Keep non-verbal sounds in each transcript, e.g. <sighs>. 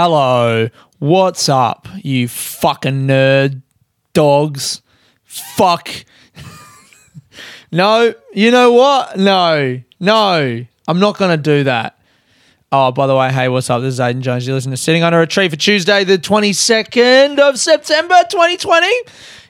Hello, what's up, you fucking nerd dogs? Fuck. <laughs> no, you know what? No, no, I'm not going to do that. Oh, by the way, hey, what's up? This is Aiden Jones. You're listening to Sitting Under a Tree for Tuesday, the 22nd of September, 2020.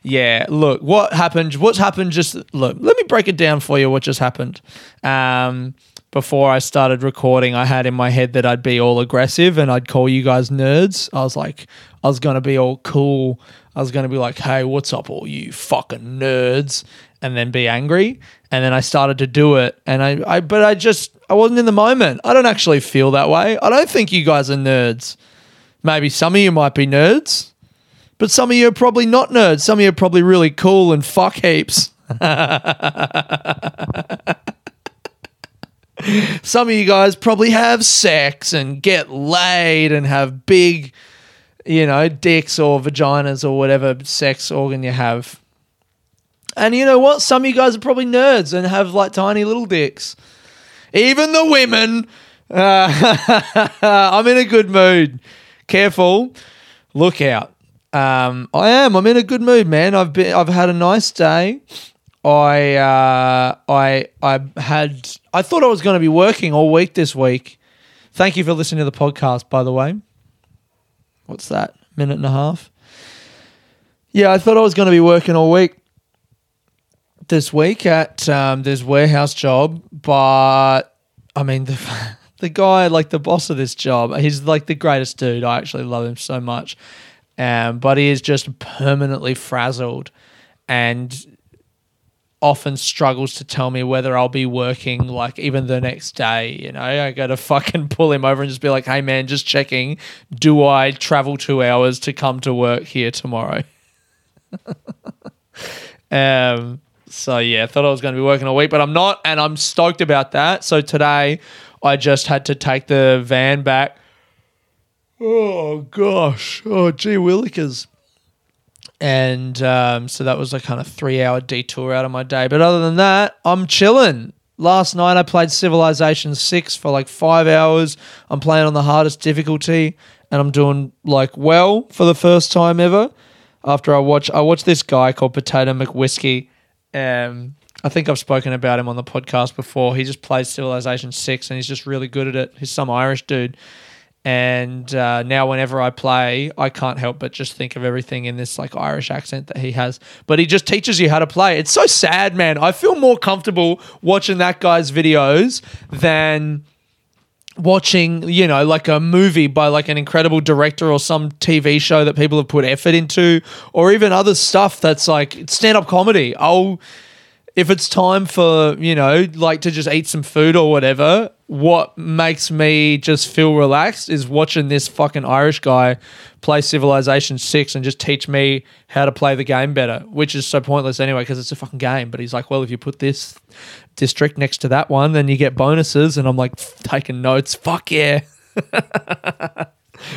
Yeah, look, what happened? What's happened? Just look, let me break it down for you what just happened. Um, before I started recording, I had in my head that I'd be all aggressive and I'd call you guys nerds. I was like, I was going to be all cool. I was going to be like, hey, what's up, all you fucking nerds? And then be angry. And then I started to do it. And I, I, but I just, I wasn't in the moment. I don't actually feel that way. I don't think you guys are nerds. Maybe some of you might be nerds, but some of you are probably not nerds. Some of you are probably really cool and fuck heaps. <laughs> some of you guys probably have sex and get laid and have big, you know, dicks or vaginas or whatever sex organ you have. And you know what? Some of you guys are probably nerds and have like tiny little dicks. Even the women. Uh, <laughs> I'm in a good mood. Careful. Look out. Um, I am. I'm in a good mood, man. I've been. I've had a nice day. I uh, I I had I thought I was going to be working all week this week. Thank you for listening to the podcast, by the way. What's that? Minute and a half. Yeah, I thought I was going to be working all week this week at um, this warehouse job, but I mean the <laughs> the guy, like the boss of this job, he's like the greatest dude. I actually love him so much, um, but he is just permanently frazzled, and often struggles to tell me whether I'll be working like even the next day. You know, I got to <laughs> fucking pull him over and just be like, hey man, just checking. Do I travel two hours to come to work here tomorrow? <laughs> um, so yeah, I thought I was going to be working a week, but I'm not, and I'm stoked about that. So today, I just had to take the van back. Oh gosh, oh gee willikers and um, so that was a kind of three hour detour out of my day. But other than that, I'm chilling. Last night I played Civilization 6 for like five hours. I'm playing on the hardest difficulty and I'm doing like well for the first time ever. After I watch, I watched this guy called Potato McWhiskey. Um, I think I've spoken about him on the podcast before. He just plays Civilization 6 and he's just really good at it. He's some Irish dude. And uh, now, whenever I play, I can't help but just think of everything in this like Irish accent that he has. But he just teaches you how to play. It's so sad, man. I feel more comfortable watching that guy's videos than watching, you know, like a movie by like an incredible director or some TV show that people have put effort into, or even other stuff that's like stand up comedy. I'll if it's time for you know like to just eat some food or whatever what makes me just feel relaxed is watching this fucking irish guy play civilization 6 and just teach me how to play the game better which is so pointless anyway because it's a fucking game but he's like well if you put this district next to that one then you get bonuses and i'm like taking notes fuck yeah <laughs>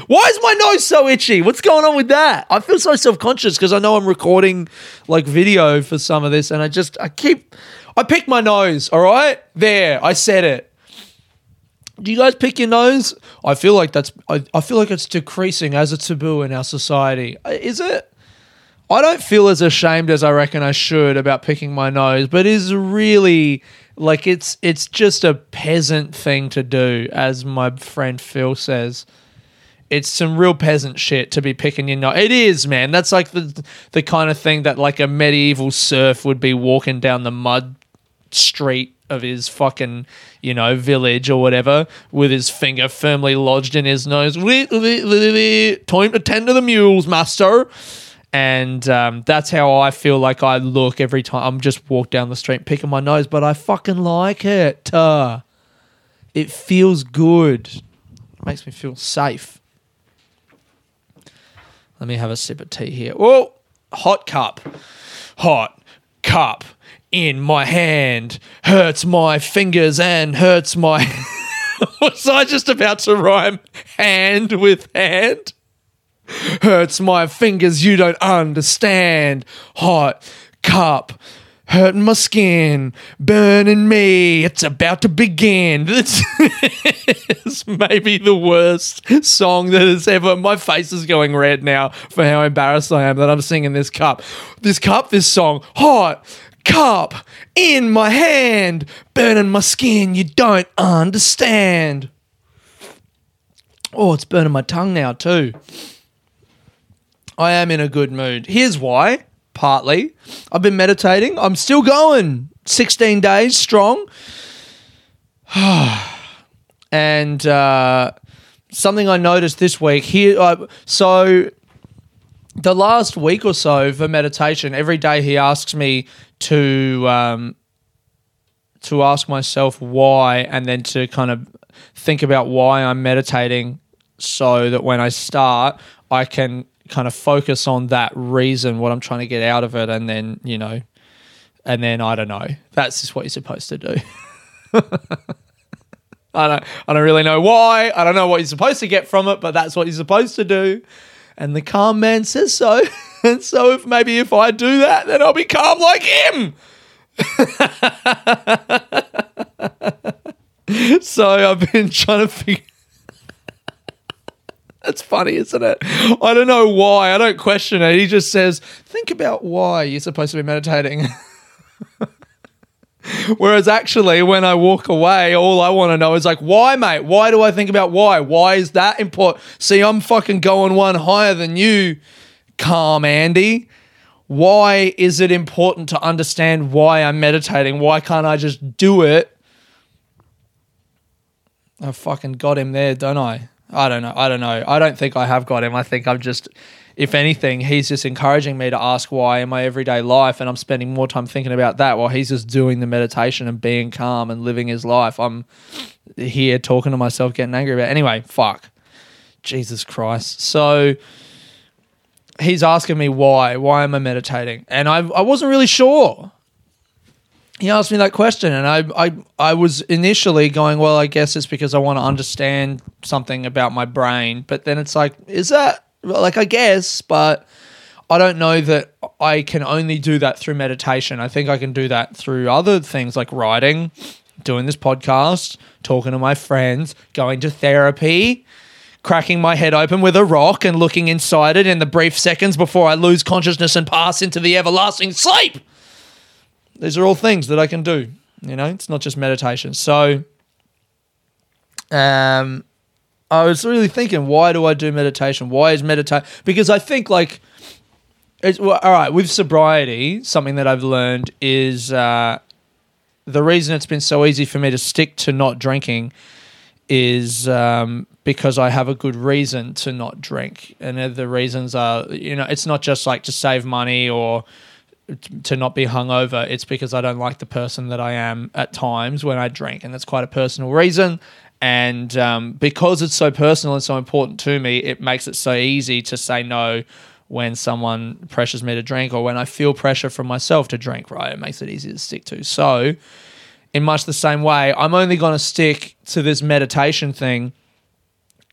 Why is my nose so itchy? What's going on with that? I feel so self conscious because I know I'm recording like video for some of this, and I just I keep I pick my nose. All right, there, I said it. Do you guys pick your nose? I feel like that's I, I feel like it's decreasing as a taboo in our society. Uh, is it? I don't feel as ashamed as I reckon I should about picking my nose, but is really like it's it's just a peasant thing to do, as my friend Phil says it's some real peasant shit to be picking your nose. It is, man. That's like the the kind of thing that like a medieval serf would be walking down the mud street of his fucking, you know, village or whatever, with his finger firmly lodged in his nose. Time to tend to the mules, master. And um, that's how I feel like I look every time I'm just walk down the street picking my nose, but I fucking like it. Uh, it feels good. It makes me feel safe. Let me have a sip of tea here. Oh, hot cup. Hot cup in my hand. Hurts my fingers and hurts my. <laughs> Was I just about to rhyme hand with hand? Hurts my fingers, you don't understand. Hot cup hurting my skin, burning me. It's about to begin. <laughs> This is maybe the worst song that has ever. My face is going red now for how embarrassed I am that I'm singing this cup. This cup, this song, hot cup in my hand, burning my skin. You don't understand. Oh, it's burning my tongue now, too. I am in a good mood. Here's why partly. I've been meditating. I'm still going 16 days strong. <sighs> and uh, something I noticed this week here. Uh, so, the last week or so for meditation, every day he asks me to um, to ask myself why, and then to kind of think about why I'm meditating, so that when I start, I can kind of focus on that reason, what I'm trying to get out of it, and then you know, and then I don't know. That's just what you're supposed to do. <laughs> I don't, I don't really know why. I don't know what you're supposed to get from it, but that's what you're supposed to do. And the calm man says so. <laughs> and so if maybe if I do that, then I'll be calm like him. <laughs> so I've been <laughs> trying to figure that's funny, isn't it? I don't know why. I don't question it. He just says, think about why you're supposed to be meditating. Whereas actually, when I walk away, all I want to know is like, why, mate? Why do I think about why? Why is that important? See, I'm fucking going one higher than you, calm Andy. Why is it important to understand why I'm meditating? Why can't I just do it? I fucking got him there, don't I? I don't know. I don't know. I don't think I have got him. I think I'm just, if anything, he's just encouraging me to ask why in my everyday life, and I'm spending more time thinking about that while he's just doing the meditation and being calm and living his life. I'm here talking to myself, getting angry about. It. Anyway, fuck, Jesus Christ. So he's asking me why. Why am I meditating? And I I wasn't really sure he asked me that question and I, I I was initially going, well, I guess it's because I want to understand something about my brain. But then it's like, is that like I guess, but I don't know that I can only do that through meditation. I think I can do that through other things like writing, doing this podcast, talking to my friends, going to therapy, cracking my head open with a rock and looking inside it in the brief seconds before I lose consciousness and pass into the everlasting sleep. These are all things that I can do. You know, it's not just meditation. So, um, I was really thinking, why do I do meditation? Why is meditation? Because I think like, it's well, all right with sobriety. Something that I've learned is uh, the reason it's been so easy for me to stick to not drinking is um, because I have a good reason to not drink, and the reasons are, you know, it's not just like to save money or to not be hungover, it's because I don't like the person that I am at times when I drink, and that's quite a personal reason. And um, because it's so personal and so important to me, it makes it so easy to say no when someone pressures me to drink or when I feel pressure from myself to drink. Right, it makes it easy to stick to. So, in much the same way, I'm only going to stick to this meditation thing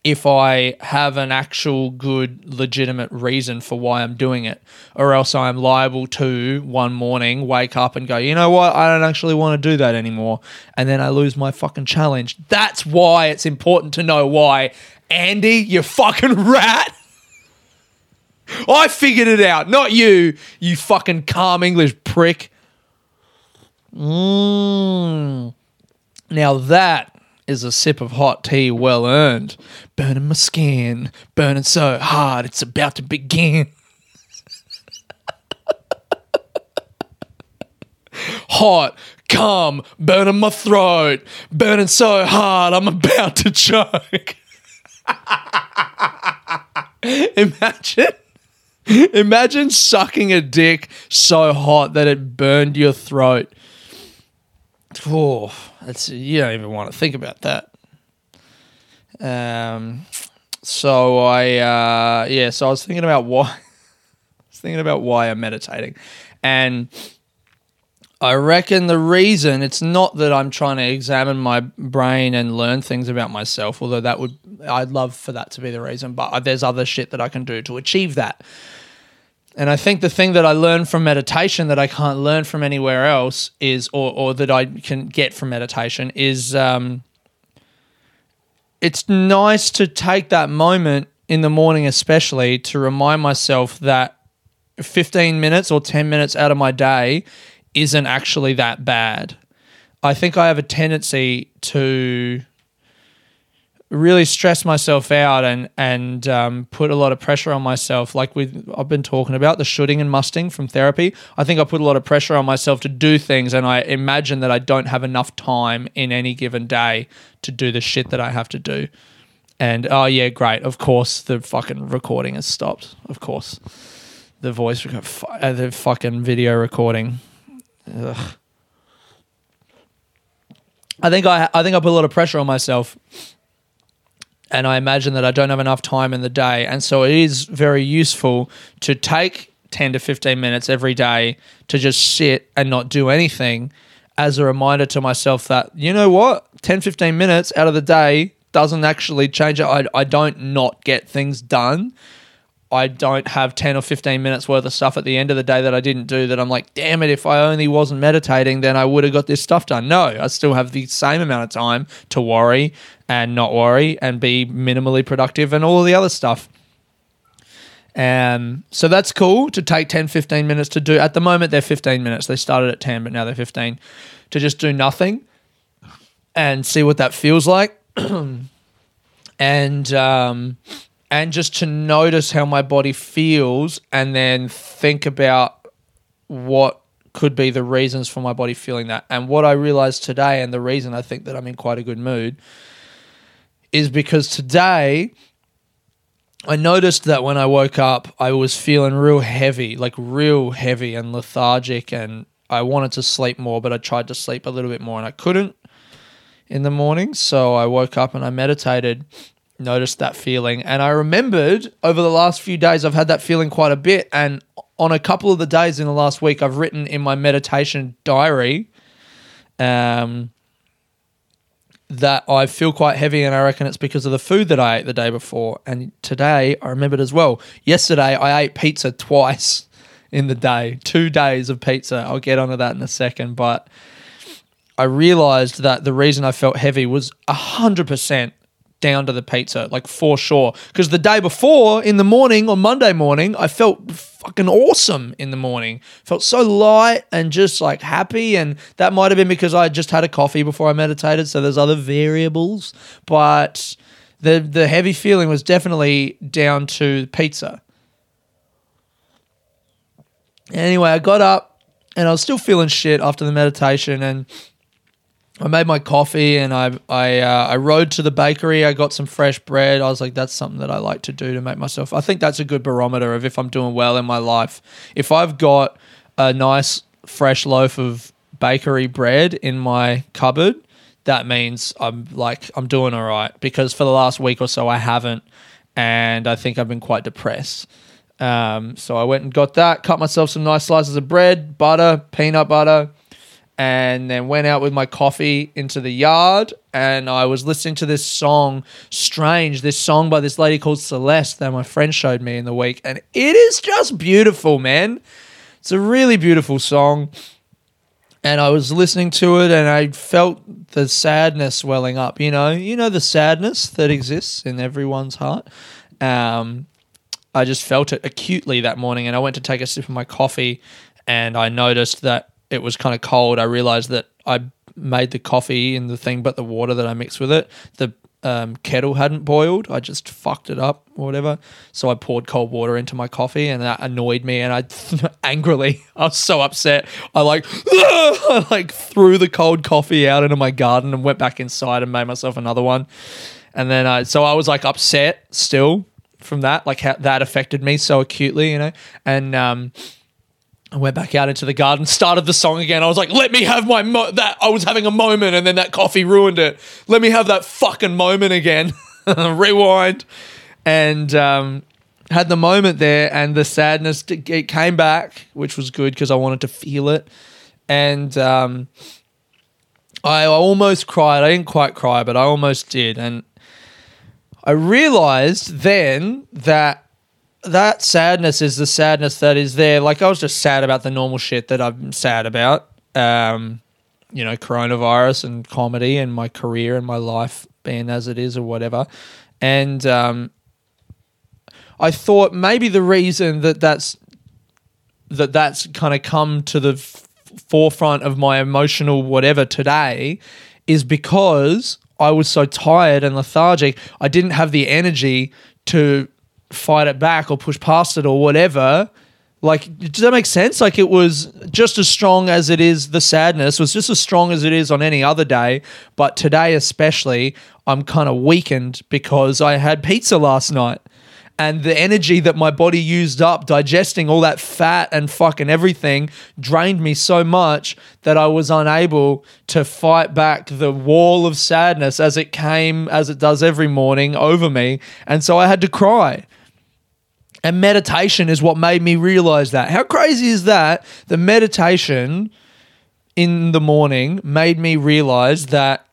if I have an actual good, legitimate reason for why I'm doing it, or else I'm liable to one morning wake up and go, you know what, I don't actually want to do that anymore. And then I lose my fucking challenge. That's why it's important to know why. Andy, you fucking <laughs> rat. I figured it out, not you, you fucking calm English prick. Mmm. Now that is a sip of hot tea well earned. Burning my skin, burning so hard it's about to begin. <laughs> hot, come, burning my throat, burning so hard I'm about to choke. <laughs> Imagine. Imagine sucking a dick so hot that it burned your throat. Oh, that's you don't even want to think about that. Um, so I uh, yeah, so I was thinking about why. <laughs> I was thinking about why I'm meditating, and I reckon the reason it's not that I'm trying to examine my brain and learn things about myself, although that would I'd love for that to be the reason. But there's other shit that I can do to achieve that. And I think the thing that I learned from meditation that I can't learn from anywhere else is, or, or that I can get from meditation is, um, it's nice to take that moment in the morning, especially to remind myself that 15 minutes or 10 minutes out of my day isn't actually that bad. I think I have a tendency to really stress myself out and and um, put a lot of pressure on myself. Like we, I've been talking about the shoulding and musting from therapy. I think I put a lot of pressure on myself to do things, and I imagine that I don't have enough time in any given day to do the shit that I have to do. And oh yeah, great. Of course, the fucking recording has stopped. Of course, the voice, uh, the fucking video recording. Ugh. I think I I think I put a lot of pressure on myself and I imagine that I don't have enough time in the day. And so it is very useful to take 10 to 15 minutes every day to just sit and not do anything as a reminder to myself that, you know what, 10, 15 minutes out of the day doesn't actually change it. I, I don't not get things done. I don't have 10 or 15 minutes worth of stuff at the end of the day that I didn't do that I'm like, damn it, if I only wasn't meditating, then I would have got this stuff done. No, I still have the same amount of time to worry and not worry and be minimally productive and all the other stuff. Um, so that's cool to take 10, 15 minutes to do. At the moment, they're 15 minutes. They started at 10, but now they're 15 to just do nothing and see what that feels like. <clears throat> and, um, and just to notice how my body feels and then think about what could be the reasons for my body feeling that. And what I realized today, and the reason I think that I'm in quite a good mood, is because today I noticed that when I woke up, I was feeling real heavy, like real heavy and lethargic, and I wanted to sleep more, but I tried to sleep a little bit more and I couldn't in the morning. So I woke up and I meditated noticed that feeling. And I remembered over the last few days, I've had that feeling quite a bit. And on a couple of the days in the last week, I've written in my meditation diary um, that I feel quite heavy. And I reckon it's because of the food that I ate the day before. And today, I remembered as well. Yesterday, I ate pizza twice <laughs> in the day, two days of pizza. I'll get onto that in a second. But. I realized that the reason I felt heavy was 100% down to the pizza, like for sure. Because the day before, in the morning, on Monday morning, I felt fucking awesome in the morning. Felt so light and just like happy. And that might have been because I just had a coffee before I meditated. So there's other variables. But the the heavy feeling was definitely down to pizza. Anyway, I got up and I was still feeling shit after the meditation and I made my coffee and I I uh, I rode to the bakery. I got some fresh bread. I was like, that's something that I like to do to make myself. I think that's a good barometer of if I'm doing well in my life. If I've got a nice fresh loaf of bakery bread in my cupboard, that means I'm like I'm doing all right. Because for the last week or so, I haven't, and I think I've been quite depressed. Um, so I went and got that. Cut myself some nice slices of bread, butter, peanut butter and then went out with my coffee into the yard and I was listening to this song, Strange, this song by this lady called Celeste that my friend showed me in the week. And it is just beautiful, man. It's a really beautiful song. And I was listening to it and I felt the sadness welling up, you know, you know, the sadness that exists in everyone's heart. Um, I just felt it acutely that morning and I went to take a sip of my coffee and I noticed that it was kind of cold, I realized that I made the coffee in the thing, but the water that I mixed with it, the um, kettle hadn't boiled. I just fucked it up or whatever. So I poured cold water into my coffee, and that annoyed me. And I <laughs> angrily, I was so upset. I like, <laughs> I like threw the cold coffee out into my garden and went back inside and made myself another one. And then I, so I was like upset still from that, like how that affected me so acutely, you know. And um, I went back out into the garden, started the song again. I was like, "Let me have my mo- that." I was having a moment, and then that coffee ruined it. Let me have that fucking moment again. <laughs> Rewind, and um, had the moment there, and the sadness it came back, which was good because I wanted to feel it, and um, I almost cried. I didn't quite cry, but I almost did, and I realized then that that sadness is the sadness that is there. Like I was just sad about the normal shit that I'm sad about. Um, you know, coronavirus and comedy and my career and my life being as it is or whatever. And um, I thought maybe the reason that that's that that's kind of come to the f- forefront of my emotional whatever today is because I was so tired and lethargic. I didn't have the energy to fight it back or push past it or whatever. Like, does that make sense? Like, it was just as strong as it is, the sadness was just as strong as it is on any other day. But today, especially, I'm kind of weakened because I had pizza last night and the energy that my body used up digesting all that fat and fucking everything drained me so much that I was unable to fight back the wall of sadness as it came, as it does every morning, over me. And so I had to cry. And meditation is what made me realize that. How crazy is that? The meditation in the morning made me realize that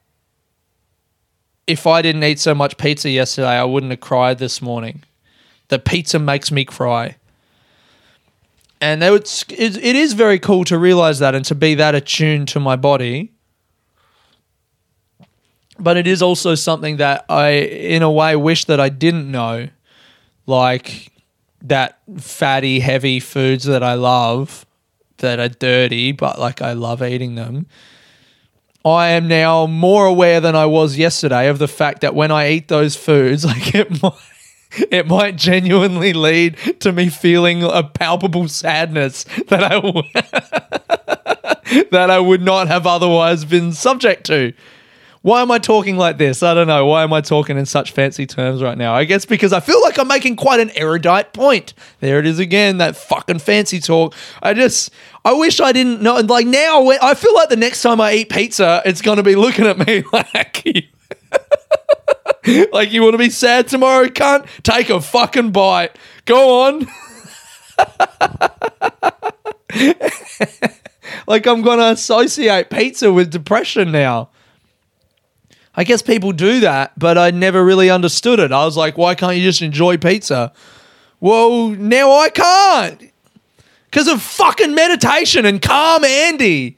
if I didn't eat so much pizza yesterday, I wouldn't have cried this morning. The pizza makes me cry. And it's, it is very cool to realize that and to be that attuned to my body. But it is also something that I, in a way, wish that I didn't know. Like that fatty, heavy foods that I love that are dirty, but like I love eating them. I am now more aware than I was yesterday of the fact that when I eat those foods, <laughs> like it might it might genuinely lead to me feeling a palpable sadness that I <laughs> that I would not have otherwise been subject to. Why am I talking like this? I don't know. Why am I talking in such fancy terms right now? I guess because I feel like I'm making quite an erudite point. There it is again, that fucking fancy talk. I just, I wish I didn't know. Like now, I feel like the next time I eat pizza, it's going to be looking at me like, <laughs> like you <laughs> want to be sad tomorrow, cunt? Take a fucking bite. Go on. <laughs> like I'm going to associate pizza with depression now. I guess people do that, but I never really understood it. I was like, why can't you just enjoy pizza? Well, now I can't. Because of fucking meditation and calm Andy.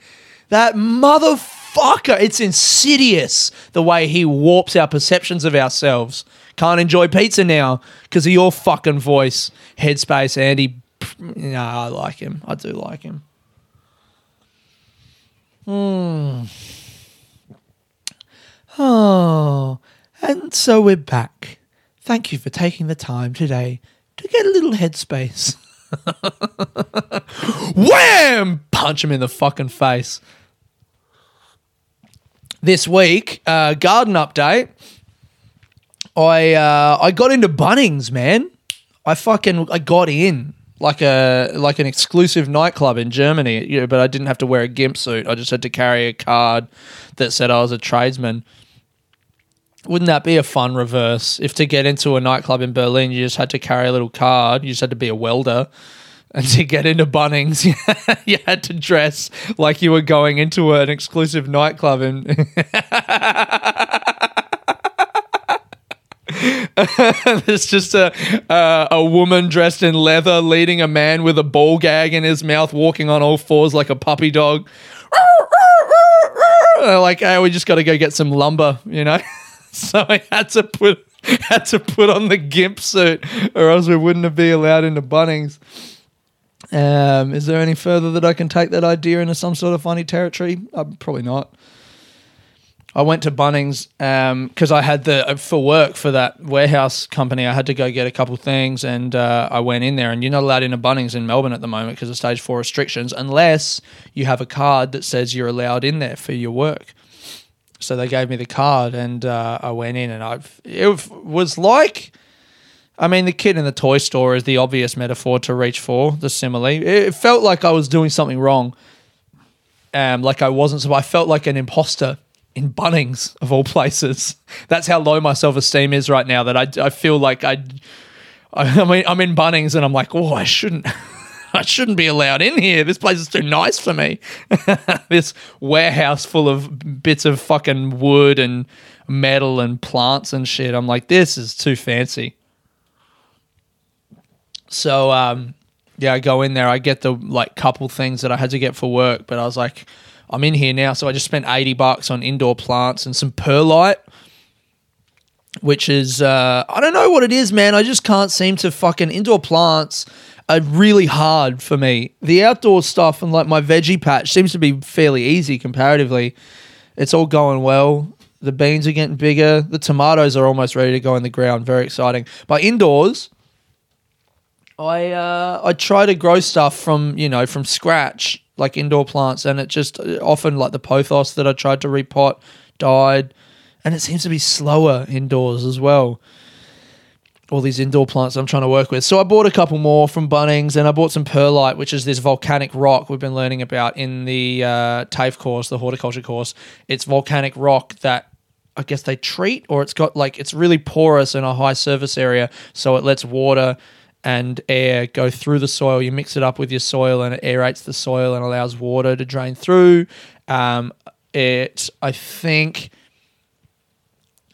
That motherfucker. It's insidious the way he warps our perceptions of ourselves. Can't enjoy pizza now because of your fucking voice. Headspace, Andy. No, I like him. I do like him. Hmm. Oh, and so we're back. Thank you for taking the time today to get a little headspace. <laughs> Wham! Punch him in the fucking face. This week, uh, garden update. I uh, I got into Bunnings, man. I fucking I got in like a like an exclusive nightclub in Germany, you know, but I didn't have to wear a gimp suit. I just had to carry a card that said I was a tradesman. Wouldn't that be a fun reverse? If to get into a nightclub in Berlin, you just had to carry a little card, you just had to be a welder. <laughs> And to get into Bunnings, <laughs> you had to dress like you were going into an exclusive nightclub. And there's <laughs> just a a woman dressed in leather leading a man with a ball gag in his mouth, walking on all fours like a puppy dog. like, hey, we just got to go get some lumber, you know. <laughs> so I had to put had to put on the gimp suit, or else we wouldn't have been allowed into Bunnings. Um, is there any further that I can take that idea into some sort of funny territory? Uh, probably not. I went to Bunnings because um, I had the uh, for work for that warehouse company. I had to go get a couple things, and uh, I went in there. And you're not allowed into Bunnings in Melbourne at the moment because of stage four restrictions, unless you have a card that says you're allowed in there for your work. So they gave me the card, and uh, I went in, and I it was like, I mean, the kid in the toy store is the obvious metaphor to reach for the simile. It felt like I was doing something wrong, um, like I wasn't. So I felt like an imposter in Bunnings of all places. <laughs> That's how low my self esteem is right now. That I, I feel like I, I mean, I'm in Bunnings, and I'm like, oh, I shouldn't. <laughs> I shouldn't be allowed in here. This place is too nice for me. <laughs> this warehouse full of bits of fucking wood and metal and plants and shit. I'm like, this is too fancy. So um, yeah, I go in there. I get the like couple things that I had to get for work, but I was like, I'm in here now, so I just spent eighty bucks on indoor plants and some perlite, which is uh, I don't know what it is, man. I just can't seem to fucking indoor plants are really hard for me. The outdoor stuff and like my veggie patch seems to be fairly easy comparatively. It's all going well. The beans are getting bigger. The tomatoes are almost ready to go in the ground. Very exciting. But indoors, I uh, I try to grow stuff from you know from scratch, like indoor plants, and it just often like the pothos that I tried to repot died, and it seems to be slower indoors as well. All these indoor plants I'm trying to work with. So I bought a couple more from Bunnings, and I bought some perlite, which is this volcanic rock we've been learning about in the uh, TAFE course, the horticulture course. It's volcanic rock that I guess they treat, or it's got like it's really porous in a high surface area, so it lets water and air go through the soil. You mix it up with your soil, and it aerates the soil and allows water to drain through. Um, it, I think,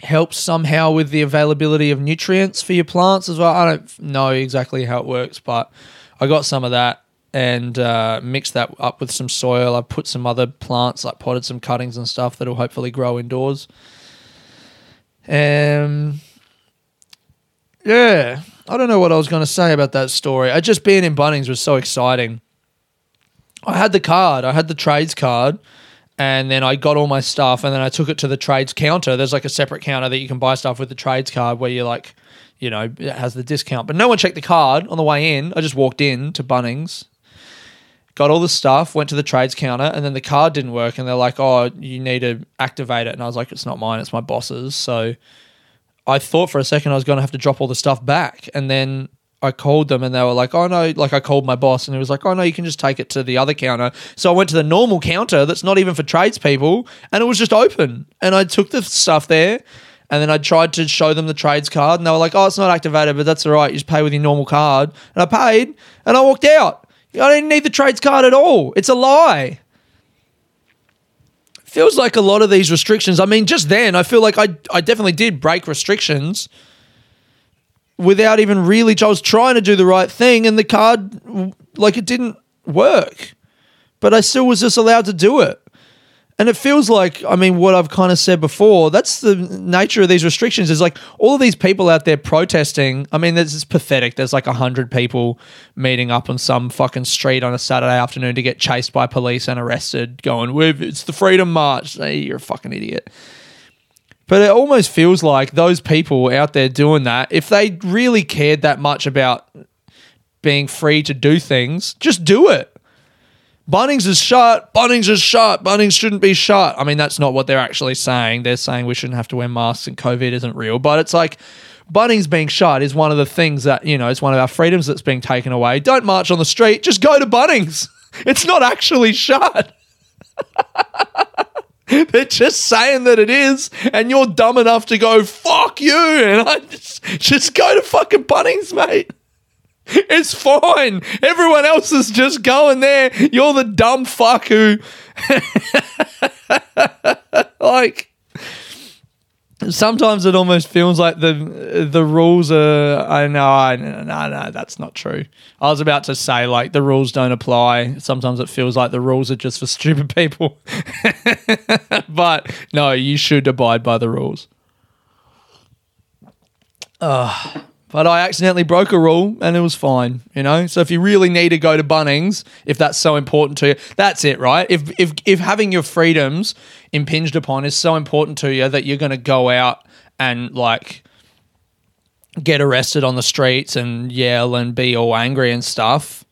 helps somehow with the availability of nutrients for your plants as well. I don't know exactly how it works, but I got some of that and uh, mixed that up with some soil. I put some other plants, like potted some cuttings and stuff that'll hopefully grow indoors. Um, yeah, I don't know what I was going to say about that story. I just being in Bunnings was so exciting. I had the card, I had the trades card, and then I got all my stuff, and then I took it to the trades counter. There's like a separate counter that you can buy stuff with the trades card where you're like, you know, it has the discount. But no one checked the card on the way in. I just walked in to Bunnings, got all the stuff, went to the trades counter, and then the card didn't work, and they're like, "Oh, you need to activate it." And I was like, "It's not mine; it's my boss's." So I thought for a second I was going to have to drop all the stuff back, and then I called them and they were like, "Oh no!" Like I called my boss and he was like, "Oh no, you can just take it to the other counter." So I went to the normal counter that's not even for tradespeople, and it was just open. And I took the stuff there, and then I tried to show them the trades card, and they were like, "Oh, it's not activated, but that's all right. You just pay with your normal card." And I paid, and I walked out. I didn't need the trades card at all. It's a lie feels like a lot of these restrictions. I mean, just then, I feel like I I definitely did break restrictions without even really. I was trying to do the right thing, and the card like it didn't work, but I still was just allowed to do it. And it feels like, I mean, what I've kind of said before, that's the nature of these restrictions is like all of these people out there protesting. I mean, this is pathetic. There's like a hundred people meeting up on some fucking street on a Saturday afternoon to get chased by police and arrested, going, it's the Freedom March. Hey, you're a fucking idiot. But it almost feels like those people out there doing that, if they really cared that much about being free to do things, just do it. Bunnings is shut. Bunnings is shut. Bunnings shouldn't be shut. I mean, that's not what they're actually saying. They're saying we shouldn't have to wear masks and COVID isn't real. But it's like Bunnings being shut is one of the things that, you know, it's one of our freedoms that's being taken away. Don't march on the street. Just go to Bunnings. <laughs> It's not actually shut. <laughs> <laughs> They're just saying that it is, and you're dumb enough to go, fuck you. And I just, just go to fucking Bunnings, mate. <laughs> It's fine. Everyone else is just going there. You're the dumb fuck who, <laughs> like, sometimes it almost feels like the the rules are. I know, I no, no, no, that's not true. I was about to say like the rules don't apply. Sometimes it feels like the rules are just for stupid people. <laughs> but no, you should abide by the rules. Ugh but I accidentally broke a rule and it was fine, you know? So if you really need to go to Bunnings, if that's so important to you, that's it, right? If if if having your freedoms impinged upon is so important to you that you're going to go out and like get arrested on the streets and yell and be all angry and stuff,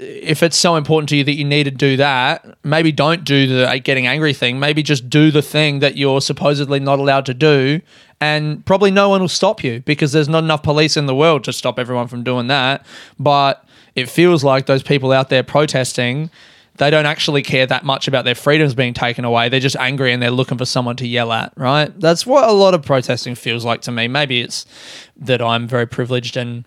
if it's so important to you that you need to do that, maybe don't do the getting angry thing. Maybe just do the thing that you're supposedly not allowed to do and probably no one will stop you because there's not enough police in the world to stop everyone from doing that. But it feels like those people out there protesting, they don't actually care that much about their freedoms being taken away. They're just angry and they're looking for someone to yell at, right? That's what a lot of protesting feels like to me. Maybe it's that I'm very privileged and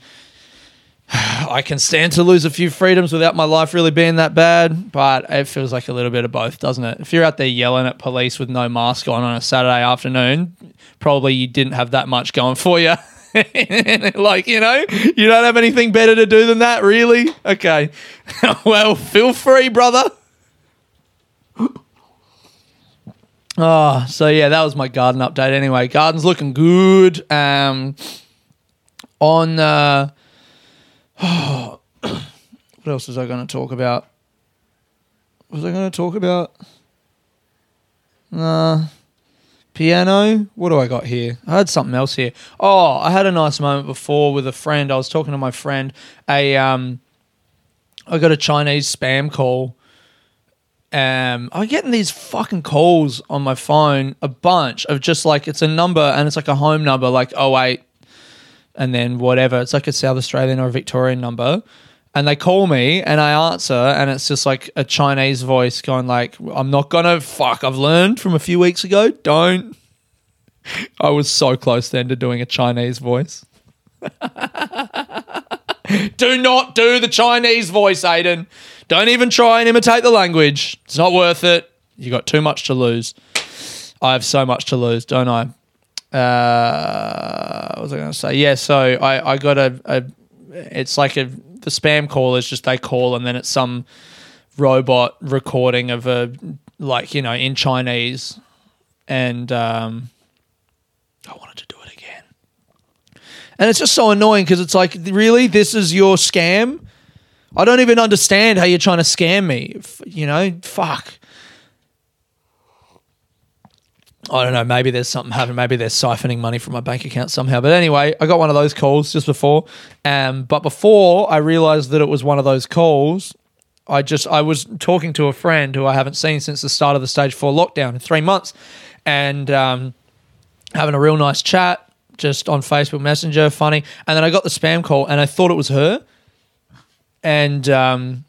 <sighs> I can stand to lose a few freedoms without my life really being that bad, but it feels like a little bit of both, doesn't it? If you're out there yelling at police with no mask on on a Saturday afternoon, probably you didn't have that much going for you. <laughs> like, you know, you don't have anything better to do than that, really? Okay. <laughs> well, feel free, brother. Oh, <gasps> so yeah, that was my garden update. Anyway, garden's looking good. Um, on uh, <coughs> what else was I going to talk about? Was I going to talk about? Nah. Piano. What do I got here? I had something else here. Oh, I had a nice moment before with a friend. I was talking to my friend. A um, I got a Chinese spam call. Um, I'm getting these fucking calls on my phone, a bunch of just like it's a number and it's like a home number, like 08 and then whatever. It's like a South Australian or a Victorian number. And they call me and I answer and it's just like a Chinese voice going like, I'm not gonna fuck, I've learned from a few weeks ago. Don't <laughs> I was so close then to doing a Chinese voice. <laughs> do not do the Chinese voice, Aiden. Don't even try and imitate the language. It's not worth it. You got too much to lose. I have so much to lose, don't I? Uh, what was I going to say? Yeah, so I, I got a, a, it's like a, the spam call is just they call and then it's some robot recording of a, like, you know, in Chinese. And um, I wanted to do it again. And it's just so annoying because it's like, really? This is your scam? I don't even understand how you're trying to scam me. You know, fuck. I don't know. Maybe there's something happening. Maybe they're siphoning money from my bank account somehow. But anyway, I got one of those calls just before. Um, but before I realized that it was one of those calls, I just I was talking to a friend who I haven't seen since the start of the stage four lockdown in three months, and um, having a real nice chat just on Facebook Messenger, funny. And then I got the spam call, and I thought it was her, and um,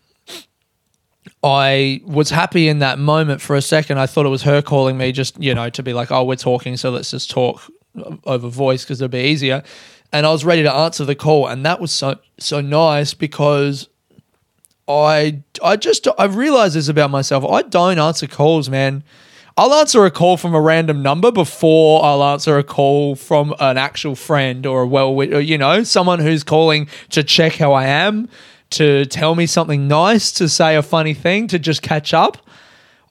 I was happy in that moment for a second. I thought it was her calling me, just you know, to be like, "Oh, we're talking, so let's just talk over voice because it'll be easier." And I was ready to answer the call, and that was so so nice because I I just I realize this about myself. I don't answer calls, man. I'll answer a call from a random number before I'll answer a call from an actual friend or a well, you know, someone who's calling to check how I am, to tell me something nice, to say a funny thing, to just catch up.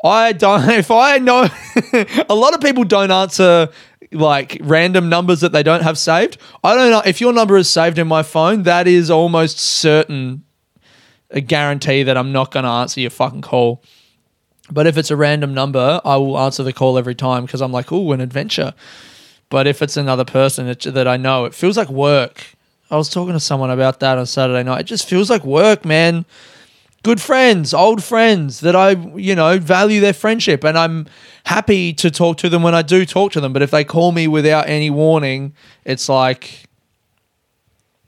I don't. <laughs> If I know, <laughs> a lot of people don't answer like random numbers that they don't have saved. I don't know if your number is saved in my phone. That is almost certain a guarantee that I'm not going to answer your fucking call. But if it's a random number, I will answer the call every time because I'm like, oh, an adventure. But if it's another person that, that I know, it feels like work. I was talking to someone about that on Saturday night. It just feels like work, man. Good friends, old friends that I, you know, value their friendship and I'm happy to talk to them when I do talk to them. But if they call me without any warning, it's like,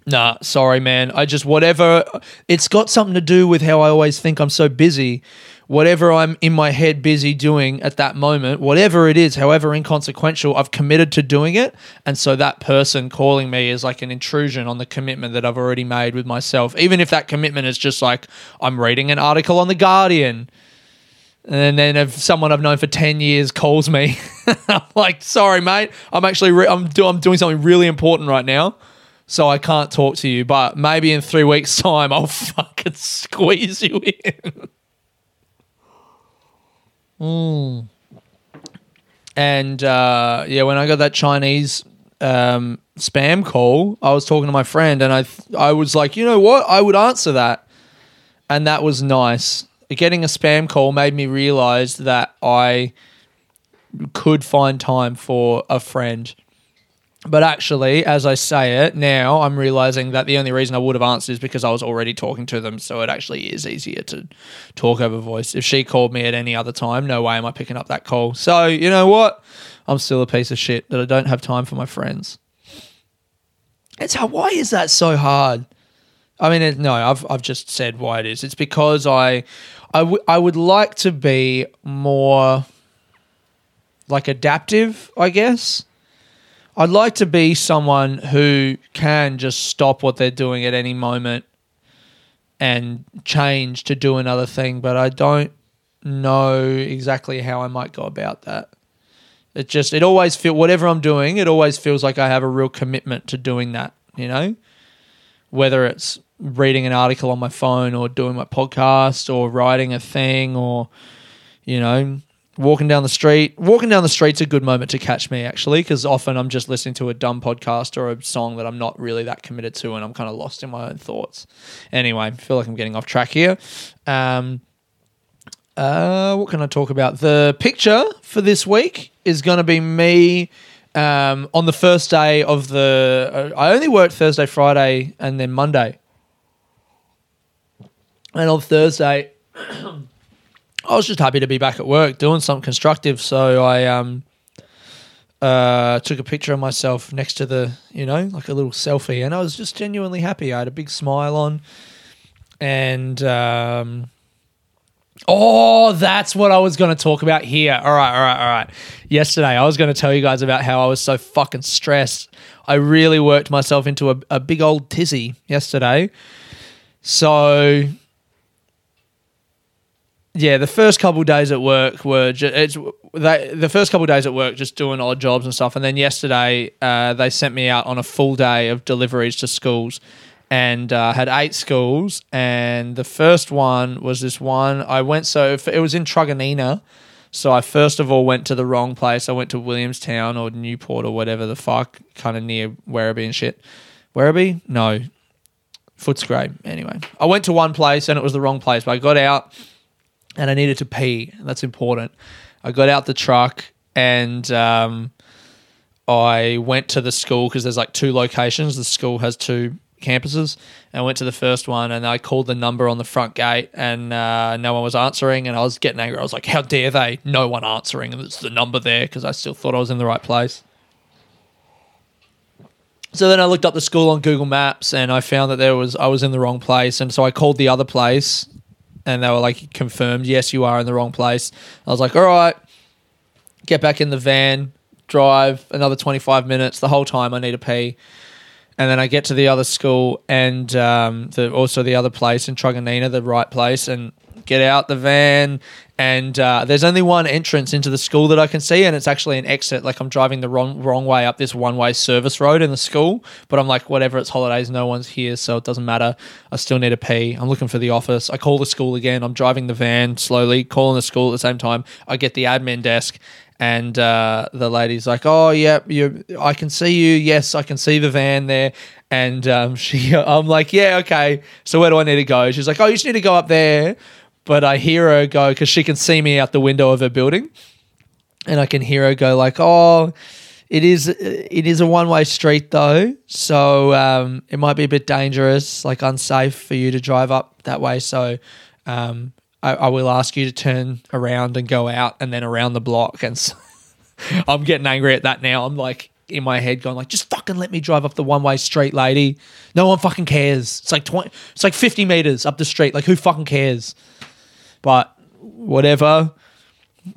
Nah, sorry, man. I just, whatever, it's got something to do with how I always think I'm so busy. Whatever I'm in my head busy doing at that moment, whatever it is, however inconsequential, I've committed to doing it. And so that person calling me is like an intrusion on the commitment that I've already made with myself. Even if that commitment is just like, I'm reading an article on The Guardian. And then if someone I've known for 10 years calls me, <laughs> I'm like, sorry, mate, I'm actually, re- I'm, do- I'm doing something really important right now so I can't talk to you. But maybe in three weeks' time, I'll <laughs> fucking squeeze you in. Mm. And uh, yeah, when I got that Chinese um, spam call, I was talking to my friend, and I th- I was like, you know what, I would answer that, and that was nice. Getting a spam call made me realize that I could find time for a friend but actually, as I say it now, I'm realizing that the only reason I would have answered is because I was already talking to them. So it actually is easier to talk over voice. If she called me at any other time, no way am I picking up that call. So you know what? I'm still a piece of shit that I don't have time for my friends. It's how. Why is that so hard? I mean, it, no, I've I've just said why it is. It's because I, I, w- I would like to be more like adaptive, I guess. I'd like to be someone who can just stop what they're doing at any moment and change to do another thing, but I don't know exactly how I might go about that. It just it always feel whatever I'm doing, it always feels like I have a real commitment to doing that, you know? Whether it's reading an article on my phone or doing my podcast or writing a thing or you know, walking down the street. Walking down the street's a good moment to catch me actually, because often I'm just listening to a dumb podcast or a song that I'm not really that committed to, and I'm kind of lost in my own thoughts. Anyway, I feel like I'm getting off track here. Um, uh, what can I talk about? The picture for this week is going to be me. Um, on the first day of the, uh, I only worked Thursday, Friday, and then Monday. And on Thursday, <clears throat> I was just happy to be back at work doing something constructive. So I um, uh, took a picture of myself next to the, you know, like a little selfie, and I was just genuinely happy. I had a big smile on, and um, oh, that's what I was going to talk about here. All right, all right, all right. Yesterday, I was going to tell you guys about how I was so fucking stressed. I really worked myself into a, a big old tizzy yesterday. So yeah, the first couple days at work were just, it's they, the first couple days at work just doing odd jobs and stuff, and then yesterday uh, they sent me out on a full day of deliveries to schools, and uh, had eight schools, and the first one was this one I went so it was in Truganina, so I first of all went to the wrong place. I went to Williamstown or Newport or whatever the fuck, kind of near Werribee and shit. Werribee? No, Footscray. Anyway, I went to one place and it was the wrong place, but I got out and I needed to pee. That's important. I got out the truck and um, I went to the school because there's like two locations. The school has two campuses. And I went to the first one and I called the number on the front gate and uh, no one was answering. And I was getting angry. I was like, how dare they? No one answering. And it's the number there because I still thought I was in the right place. So then I looked up the school on Google Maps and I found that there was I was in the wrong place and so I called the other place and they were like confirmed, yes, you are in the wrong place. I was like, all right, get back in the van, drive another 25 minutes. The whole time I need to pee. And then I get to the other school and um, the, also the other place in Truganina, the right place, and get out the van and uh, there's only one entrance into the school that I can see, and it's actually an exit. Like I'm driving the wrong wrong way up this one way service road in the school, but I'm like, whatever. It's holidays, no one's here, so it doesn't matter. I still need to pee. I'm looking for the office. I call the school again. I'm driving the van slowly, calling the school at the same time. I get the admin desk, and uh, the lady's like, "Oh, yeah, you. I can see you. Yes, I can see the van there." And um, <laughs> she, I'm like, "Yeah, okay. So where do I need to go?" She's like, "Oh, you just need to go up there." But I hear her go because she can see me out the window of her building, and I can hear her go like, "Oh, it is it is a one way street though, so um, it might be a bit dangerous, like unsafe for you to drive up that way. So um, I, I, will ask you to turn around and go out, and then around the block." And so <laughs> I'm getting angry at that now. I'm like in my head going like, "Just fucking let me drive up the one way street, lady. No one fucking cares. It's like twenty, it's like fifty meters up the street. Like who fucking cares?" But whatever.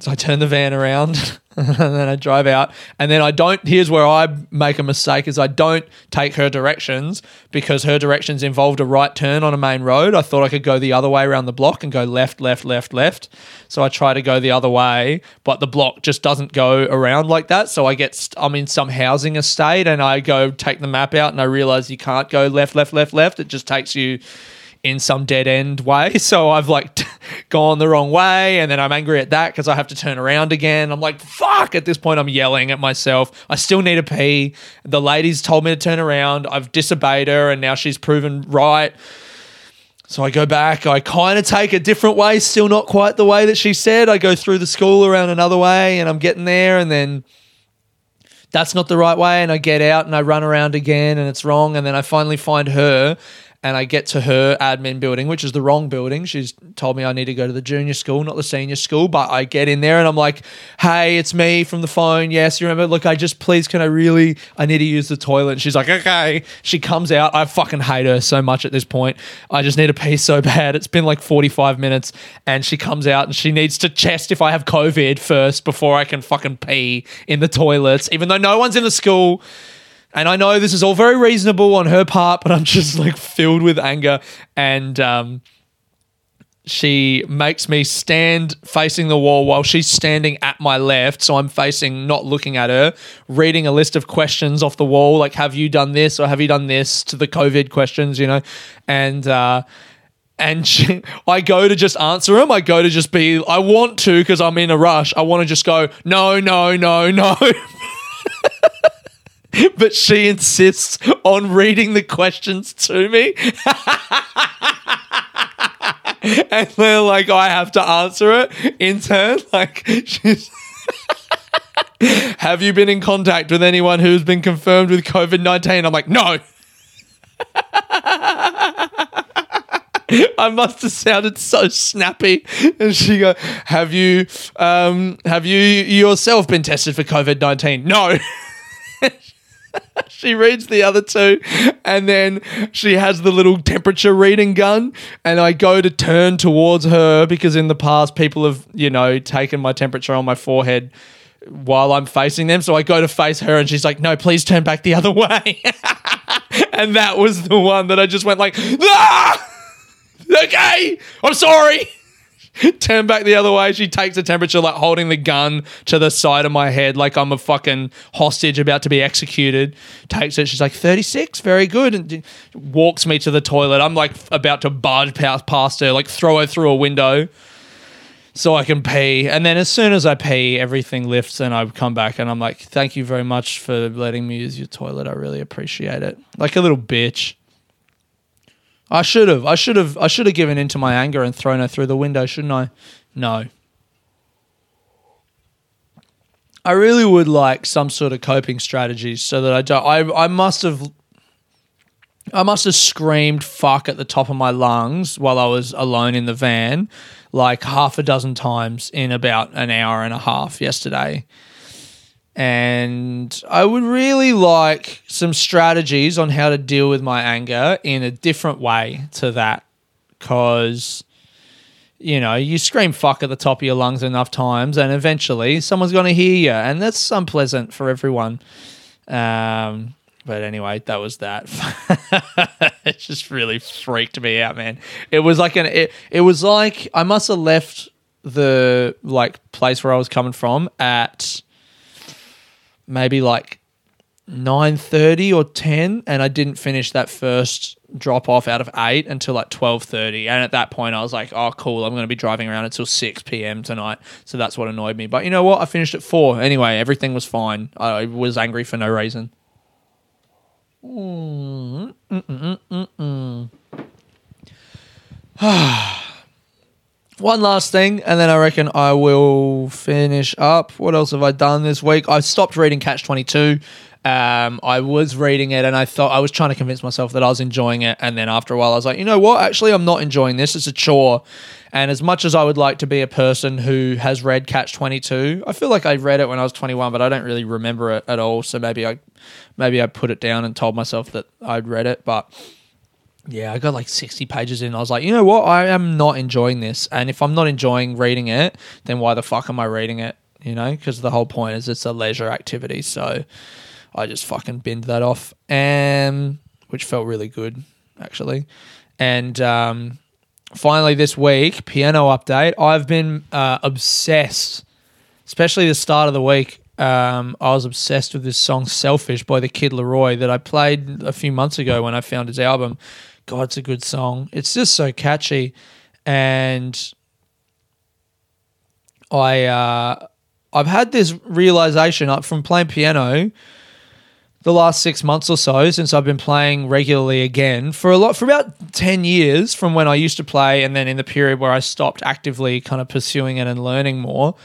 So I turn the van around <laughs> and then I drive out. And then I don't, here's where I make a mistake is I don't take her directions because her directions involved a right turn on a main road. I thought I could go the other way around the block and go left, left, left, left. So I try to go the other way, but the block just doesn't go around like that. So I get, st- I'm in some housing estate and I go take the map out and I realize you can't go left, left, left, left. It just takes you in some dead end way. <laughs> So I've like gone the wrong way and then I'm angry at that because I have to turn around again. I'm like, fuck. At this point, I'm yelling at myself. I still need to pee. The lady's told me to turn around. I've disobeyed her and now she's proven right. So I go back. I kind of take a different way, still not quite the way that she said. I go through the school around another way and I'm getting there and then that's not the right way and I get out and I run around again and it's wrong and then I finally find her and I get to her admin building, which is the wrong building. She's told me I need to go to the junior school, not the senior school. But I get in there and I'm like, hey, it's me from the phone. Yes, you remember? Look, I just, please, can I really, I need to use the toilet. And she's like, okay. She comes out. I fucking hate her so much at this point. I just need to pee so bad. It's been like 45 minutes. And she comes out and she needs to test if I have COVID first before I can fucking pee in the toilets, even though no one's in the school. And I know this is all very reasonable on her part, but I'm just <laughs> like filled with anger. And um, she makes me stand facing the wall while she's standing at my left. So I'm facing, not looking at her, reading a list of questions off the wall. Like, have you done this or have you done this to the COVID questions, you know? And, uh, and <laughs> she, I go to just answer them. I go to just be, I want to because I'm in a rush. I want to just go, no, no, no, no. <laughs> <laughs> but she insists on reading the questions to me. <laughs> and then like I have to answer it in turn. Like she's <laughs> Have you been in contact with anyone who's been confirmed with COVID nineteen? I'm like, no. I must have sounded so snappy. And she go, "Have you, um, have you yourself been tested for COVID nineteen? No." <laughs> she reads the other two and then she has the little temperature reading gun and I go to turn towards her because in the past people have, you know, taken my temperature on my forehead while I'm facing them. So I go to face her and she's like, "No, please turn back the other way." <laughs> and that was the one that I just went like, "Ah! <laughs> Okay, I'm sorry." <laughs> turn back the other way. She takes the temperature, like holding the gun to the side of my head, like I'm a fucking hostage about to be executed. Takes it. She's like, 36, very good. And walks me to the toilet. I'm like about to barge past her, like throw her through a window so I can pee. And then as soon as I pee, everything lifts and I come back and I'm like, thank you very much for letting me use your toilet. I really appreciate it. Like a little bitch. I should have. I should have. I should have given in to my anger and thrown her through the window, shouldn't I? No. I really would like some sort of coping strategies so that I don't. I I must have. I must have screamed fuck at the top of my lungs while I was alone in the van, like half a dozen times in about an hour and a half yesterday. And I would really like some strategies on how to deal with my anger in a different way to that. Because, you know, you scream fuck at the top of your lungs enough times, and eventually someone's going to hear you. And that's unpleasant for everyone. Um, but anyway, that was that. <laughs> it just really freaked me out, man. It was like an it, it was like I must have left the like place where I was coming from at maybe like 9.30 or 10 and i didn't finish that first drop off out of 8 until like 12.30 and at that point i was like oh cool i'm going to be driving around until 6 p.m tonight so that's what annoyed me but you know what i finished at 4 anyway everything was fine i was angry for no reason mm, One last thing, and then I reckon I will finish up. What else have I done this week? I stopped reading Catch 22. Um, I was reading it and I thought I was trying to convince myself that I was enjoying it. And then after a while, I was like, you know what? Actually, I'm not enjoying this. It's a chore. And as much as I would like to be a person who has read Catch 22, I feel like I read it when I was 21, but I don't really remember it at all. So maybe I, maybe I put it down and told myself that I'd read it. But yeah, I got like 60 pages in. I was like, you know what? I am not enjoying this. And if I'm not enjoying reading it, then why the fuck am I reading it? You know, because the whole point is it's a leisure activity. So I just fucking binned that off, and which felt really good, actually. And um, finally, this week, piano update. I've been uh, obsessed, especially the start of the week. Um, I was obsessed with this song "Selfish" by the Kid LAROI that I played a few months ago when I found his album. God, it's a good song. It's just so catchy, and I uh, I've had this realization up from playing piano the last six months or so since I've been playing regularly again for a lot for about ten years from when I used to play, and then in the period where I stopped actively kind of pursuing it and learning more.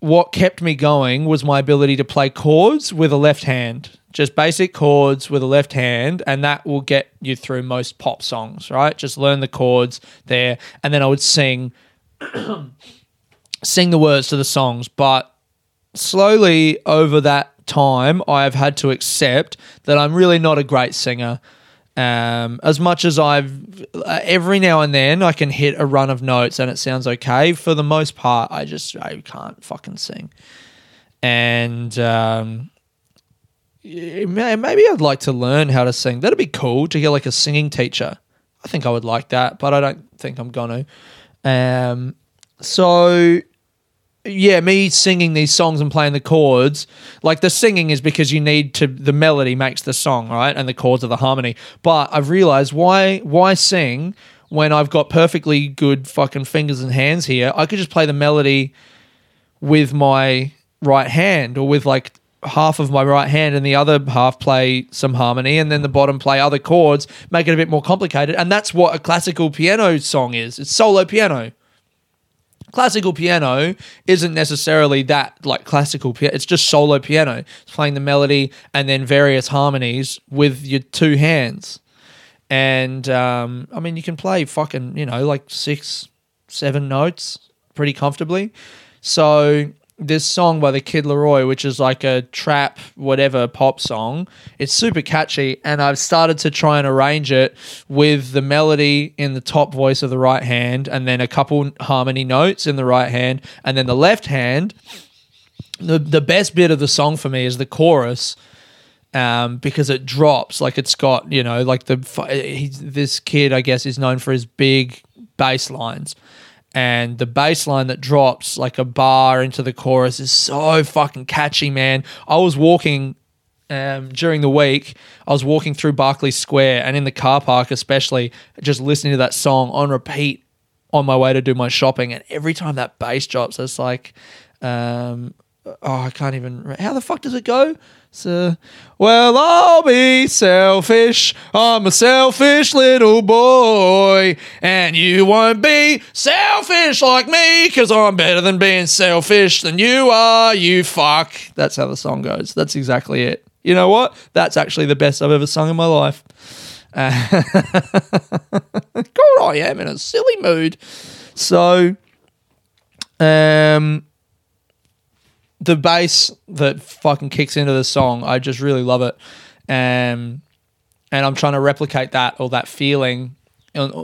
What kept me going was my ability to play chords with a left hand just basic chords with a left hand, and that will get you through most pop songs, right? Just learn the chords there, and then I would sing, <clears throat> sing the words to the songs. But slowly over that time, I have had to accept that I'm really not a great singer. Um, as much as I've uh, every now and then I can hit a run of notes and it sounds okay. For the most part, I just I can't fucking sing, and um, maybe I'd like to learn how to sing. That'd be cool to get like a singing teacher. I think I would like that, but I don't think I'm gonna. Um, so yeah, me singing these songs and playing the chords, like the singing is because you need to the melody makes the song, right? And the chords are the harmony. But I've realized why why sing when I've got perfectly good fucking fingers and hands here. I could just play the melody with my right hand or with like half of my right hand and the other half play some harmony and then the bottom play other chords, make it a bit more complicated. And that's what a classical piano song is. It's solo piano classical piano isn't necessarily that like classical piano it's just solo piano it's playing the melody and then various harmonies with your two hands and um, i mean you can play fucking you know like six seven notes pretty comfortably so this song by the Kid LAROI, which is like a trap, whatever pop song. It's super catchy, and I've started to try and arrange it with the melody in the top voice of the right hand, and then a couple harmony notes in the right hand, and then the left hand. The, the best bit of the song for me is the chorus. Um, because it drops like it's got you know like the this kid I guess is known for his big bass lines and the bass line that drops like a bar into the chorus is so fucking catchy, man. I was walking um, during the week, I was walking through Berkeley Square and in the car park, especially, just listening to that song on repeat on my way to do my shopping. And every time that bass drops, it's like, um, oh, I can't even. How the fuck does it go? So, well, I'll be selfish. I'm a selfish little boy. And you won't be selfish like me because I'm better than being selfish than you are, you fuck. That's how the song goes. That's exactly it. You know what? That's actually the best I've ever sung in my life. <laughs> God, I am in a silly mood. So, um, the bass that fucking kicks into the song, I just really love it. Um, and I'm trying to replicate that or that feeling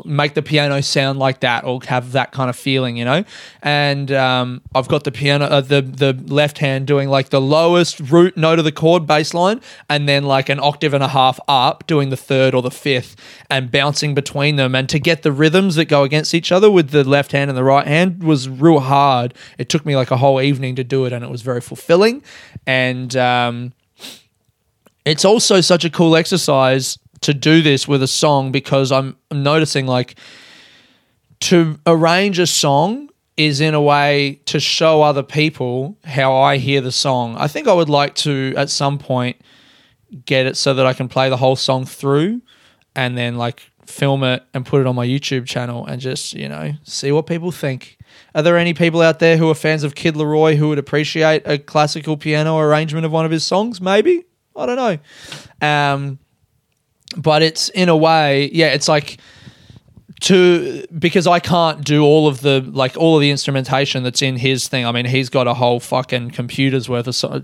make the piano sound like that or have that kind of feeling, you know. And um, I've got the piano, uh, the the left hand doing like the lowest root note of the chord bass line, and then like an octave and a half up, doing the third or the fifth, and bouncing between them. And to get the rhythms that go against each other with the left hand and the right hand was real hard. It took me like a whole evening to do it, and it was very fulfilling. And um, it's also such a cool exercise to do this with a song because I'm, noticing like to arrange a song is in a way to show other people how I hear the song. I think I would like to at some point get it so that I can play the whole song through and then like film it and put it on my YouTube channel and just, you know, see what people think. Are there any people out there who are fans of Kid LAROI who would appreciate a classical piano arrangement of one of his songs? Maybe. I don't know. Um, but it's in a way, yeah, it's like to because I can't do all of the like all of the instrumentation that's in his thing. I mean, he's got a whole fucking computer's worth of. So-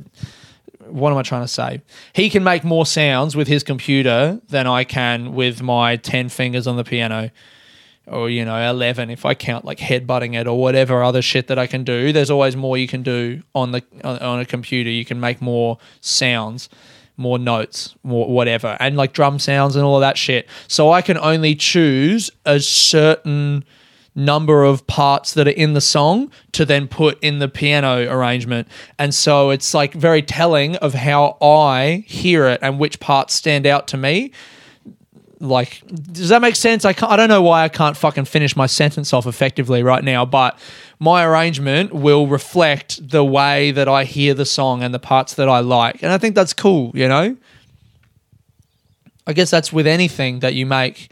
what am I trying to say? He can make more sounds with his computer than I can with my 10 fingers on the piano or, you know, 11 if I count like headbutting it or whatever other shit that I can do. There's always more you can do on the on a computer. You can make more sounds more notes, more whatever, and like drum sounds and all of that shit. So I can only choose a certain number of parts that are in the song to then put in the piano arrangement. And so it's like very telling of how I hear it and which parts stand out to me like does that make sense? I, can't, I don't know why i can't fucking finish my sentence off effectively right now but my arrangement will reflect the way that i hear the song and the parts that i like. And i think that's cool you know? I guess that's with anything that you make.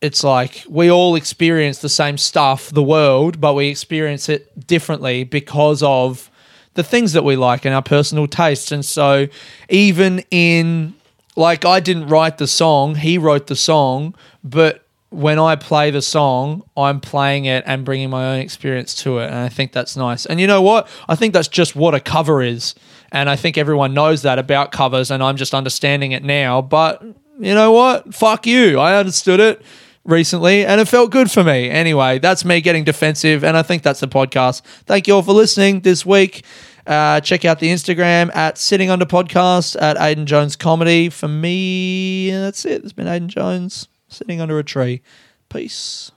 It's like we all experience the same stuff the world but we experience it differently because of the things that we like and our personal tastes. And so even in like I didn't write the song, he wrote the song, but when I play the song, I'm playing it and bringing my own experience to it. And I think that's nice. And you know what? I think that's just what a cover is. And I think everyone knows that about covers, and I'm just understanding it now. But you know what? Fuck you. I understood it recently and it felt good for me. Anyway, that's me getting defensive. And I think that's the podcast. Thank you all for listening this week. Uh, check out the Instagram at Sitting Under Podcast at Aiden Jones Comedy. For me, that's it. It's been Aiden Jones sitting under a tree. Peace.